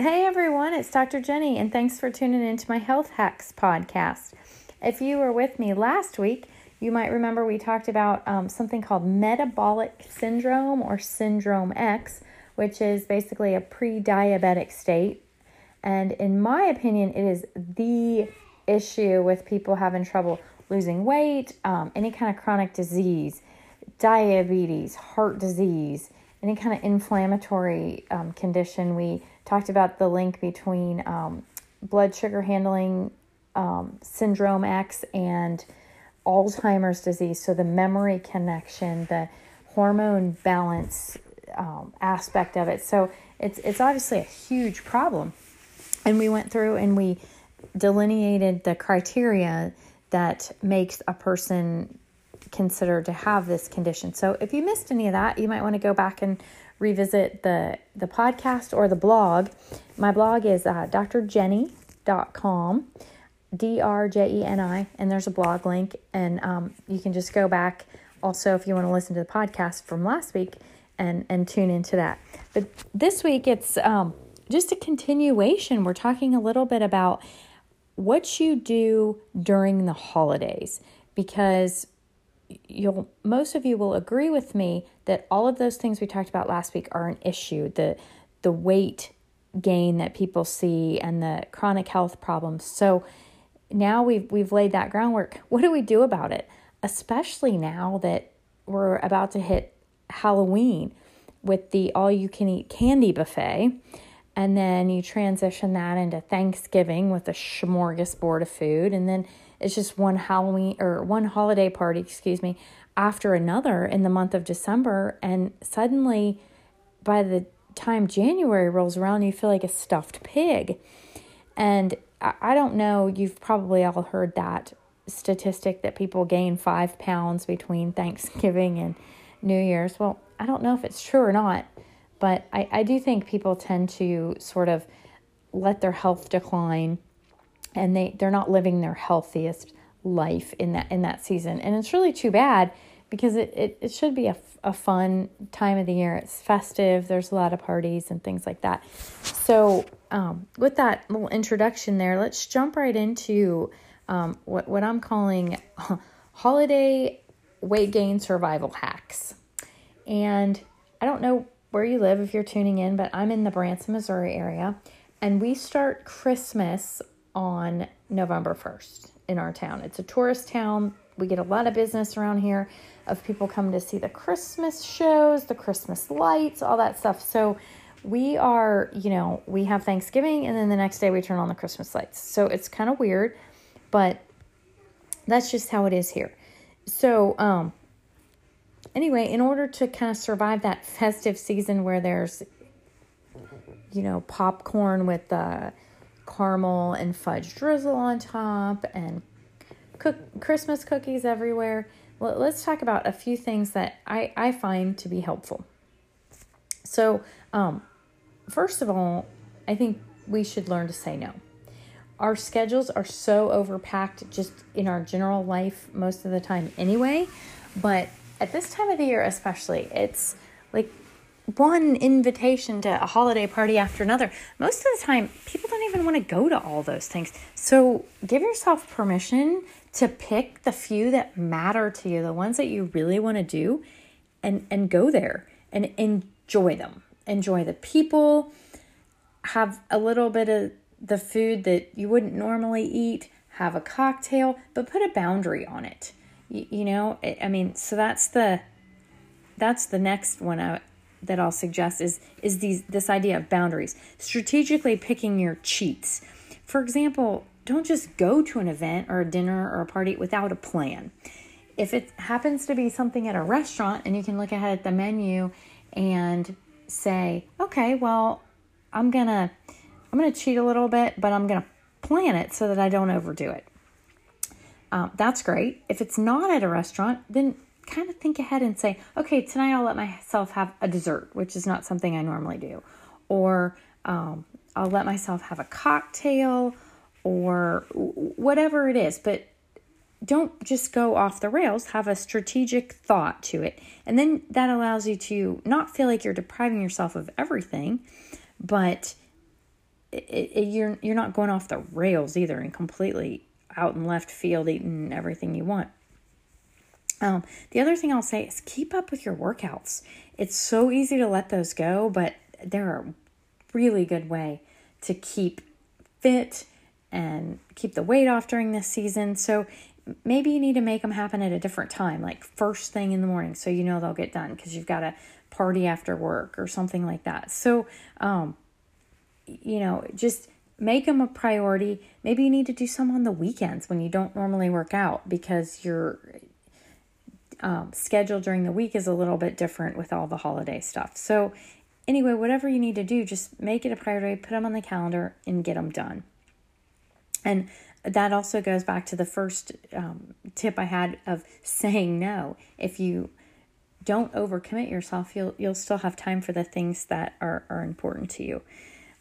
Hey everyone, it's Dr. Jeni, and thanks for tuning into my Health Hacks podcast. If you were with me last week, you might remember we talked about um, something called metabolic syndrome or syndrome X, which is basically a pre diabetic state. And in my opinion, it is the issue with people having trouble losing weight, um, any kind of chronic disease, diabetes, heart disease, any kind of inflammatory um, condition. We talked about the link between um, blood sugar handling um, syndrome X and Alzheimer's disease. So the memory connection, the hormone balance um, aspect of it. So it's it's obviously a huge problem, and we went through and we delineated the criteria that makes a person considered to have this condition. So if you missed any of that, you might want to go back and revisit the the podcast or the blog. My blog is uh, drjeni.com, D R J E N I, and there's a blog link, and um, you can just go back. Also, if you want to listen to the podcast from last week and and tune into that. But this week it's um, just a continuation. We're talking a little bit about what you do during the holidays because you'll most of you will agree with me that all of those things we talked about last week are an issue. The the weight gain that people see and the chronic health problems. So now we've we've laid that groundwork. What do we do about it? Especially now that we're about to hit halloween with the all you can eat candy buffet and then you transition that into thanksgiving with a smorgasbord of food and then it's just one Halloween or one holiday party, excuse me, after another in the month of December. And suddenly, by the time January rolls around, you feel like a stuffed pig. And I don't know, you've probably all heard that statistic that people gain five pounds between Thanksgiving and New Year's. Well, I don't know if it's true or not, but I, I do think people tend to sort of let their health decline and they they're not living their healthiest life in that in that season. And it's really too bad because it, it, it should be a, a fun time of the year. It's festive. There's a lot of parties and things like that. So um, with that little introduction there let's jump right into um, what, what i'm calling holiday weight gain survival hacks. And i don't know where you live if you're tuning in but i'm in the branson missouri area and we start christmas on November 1st in our town. It's a tourist town. We get a lot of business around here of people coming to see the Christmas shows, the Christmas lights, all that stuff. So we are, you know, we have Thanksgiving and then the next day we turn on the Christmas lights. So it's kind of weird, but that's just how it is here. So, um, anyway, in order to kind of survive that festive season where there's, you know, popcorn with, uh, caramel and fudge drizzle on top and cook Christmas cookies everywhere. Well, let's talk about a few things that I, I find to be helpful. So, um, first of all, I think we should learn to say no. Our schedules are so overpacked just in our general life most of the time anyway, but at this time of the year especially, it's like one invitation to a holiday party after another. Most of the time, people don't even want to go to all those things. So give yourself permission to pick the few that matter to you, the ones that you really want to do, and, and go there and enjoy them. Enjoy the people, have a little bit of the food that you wouldn't normally eat, have a cocktail, but put a boundary on it. You, you know, I mean, so that's the that's the next one I, that I'll suggest is is these this idea of boundaries. Strategically picking your cheats. For example, don't just go to an event or a dinner or a party without a plan. If it happens to be something at a restaurant and you can look ahead at the menu and say, "Okay, well, I'm going to I'm going to cheat a little bit, but I'm going to plan it so that I don't overdo it." Um, that's great. If it's not at a restaurant, then kind of think ahead and say, okay, tonight I'll let myself have a dessert, which is not something I normally do. Or um, I'll let myself have a cocktail or whatever it is. But don't just go off the rails, have a strategic thought to it. And then that allows you to not feel like you're depriving yourself of everything, but it, it, you're you're not going off the rails either and completely out in left field eating everything you want. Um, the other thing I'll say is keep up with your workouts. It's so easy to let those go, but they're a really good way to keep fit and keep the weight off during this season. So maybe you need to make them happen at a different time, like first thing in the morning, so you know they'll get done because you've got a party after work or something like that. So, um, you know, just make them a priority. Maybe you need to do some on the weekends when you don't normally work out because your um, schedule during the week is a little bit different with all the holiday stuff. So, anyway, whatever you need to do, just make it a priority, put them on the calendar, and get them done. And that also goes back to the first um, tip I had of saying no. If you don't overcommit yourself, you'll you'll still have time for the things that are, are important to you.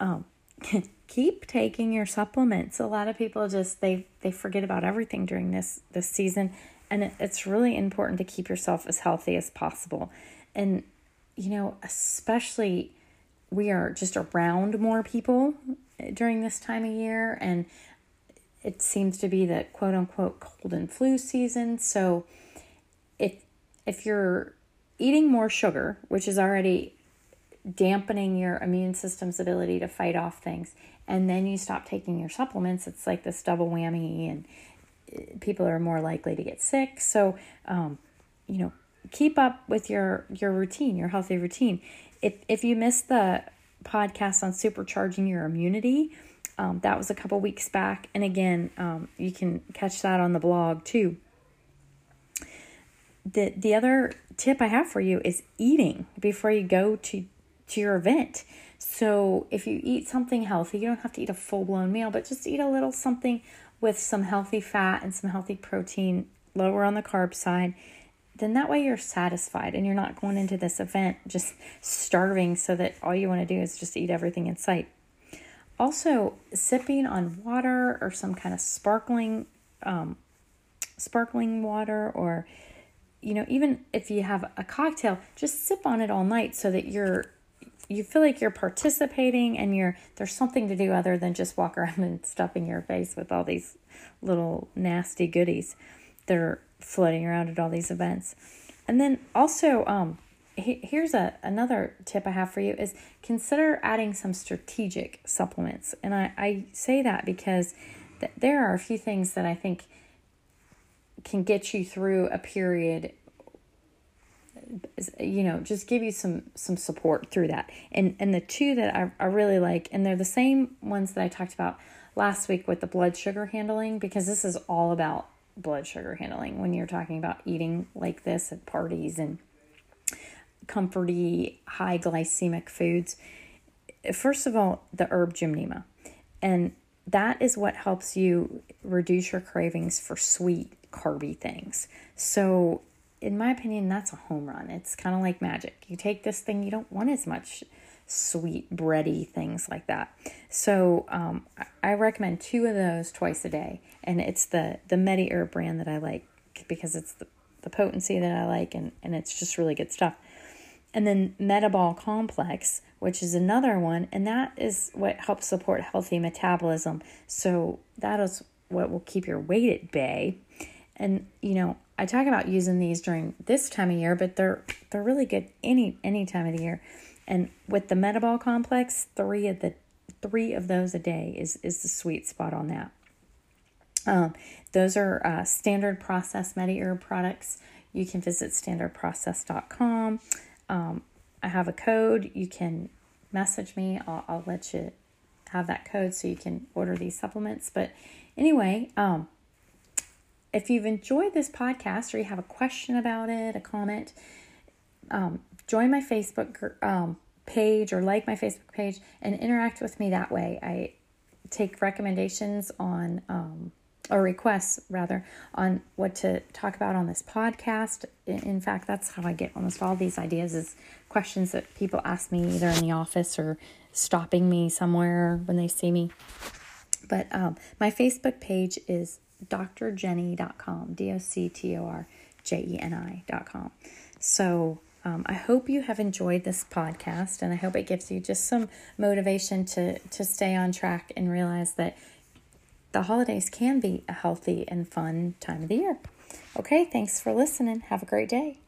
Um, keep taking your supplements. A lot of people just they they forget about everything during this this season, and it, it's really important to keep yourself as healthy as possible. And you know, especially we are just around more people eh, during this time of year, and it seems to be the quote unquote cold and flu season. So if if you're eating more sugar, which is already dampening your immune system's ability to fight off things, and then you stop taking your supplements, it's like this double whammy, and eh, people are more likely to get sick. So, um, you know, keep up with your your routine, your healthy routine. If if you missed the podcast on supercharging your immunity, um, that was a couple weeks back. And again, um, you can catch that on the blog too. The, the other tip I have for you is eating before you go to, to your event. So if you eat something healthy, you don't have to eat a full blown meal, but just eat a little something with some healthy fat and some healthy protein, lower on the carb side. Then that way you're satisfied and you're not going into this event just starving so that all you want to do is just eat everything in sight. Also, sipping on water or some kind of sparkling, um, sparkling water, or you know, even if you have a cocktail, just sip on it all night so that you're you feel like you're participating and you're there's something to do other than just walk around and stuffing your face with all these little nasty goodies that are floating around at all these events. And then also um, here's a another tip I have for you is consider adding some strategic supplements. And I, I say that because th- there are a few things that I think can get you through a period you know just give you some some support through that and and the two that I, I really like and they're the same ones that i talked about last week with the blood sugar handling because this is all about blood sugar handling when you're talking about eating like this at parties and comforty, high glycemic foods. First of all, the herb gymnema. And that is what helps you reduce your cravings for sweet, carby things. So, in my opinion, that's a home run. It's kind of like magic. You take this thing, you don't want as much sweet, bready things like that. So, um, I recommend two of those twice a day. And it's the, the MediHerb brand that I like because it's the, the potency that I like and, and it's just really good stuff. And then Metabol Complex, which is another one, and that is what helps support healthy metabolism. So that is what will keep your weight at bay. And you know, I talk about using these during this time of year, but they're they're really good any any time of the year. And with the Metabol Complex, three of the three of those a day is is the sweet spot on that. Um, those are uh, standard process MediHerb products. You can visit standardprocess.com. Um, I have a code. You can message me. I'll, I'll let you have that code so you can order these supplements. But anyway, um, if you've enjoyed this podcast or you have a question about it, a comment, um, join my Facebook um, page or like my Facebook page and interact with me that way. I take recommendations on um, or requests rather on what to talk about on this podcast. In fact, that's how I get almost all these ideas is questions that people ask me either in the office or stopping me somewhere when they see me. But um, my Facebook page is drjeni.com, D O C T O R J E N I.com. So um, I hope you have enjoyed this podcast, and I hope it gives you just some motivation to to stay on track and realize that the holidays can be a healthy and fun time of the year. Okay, thanks for listening. Have a great day.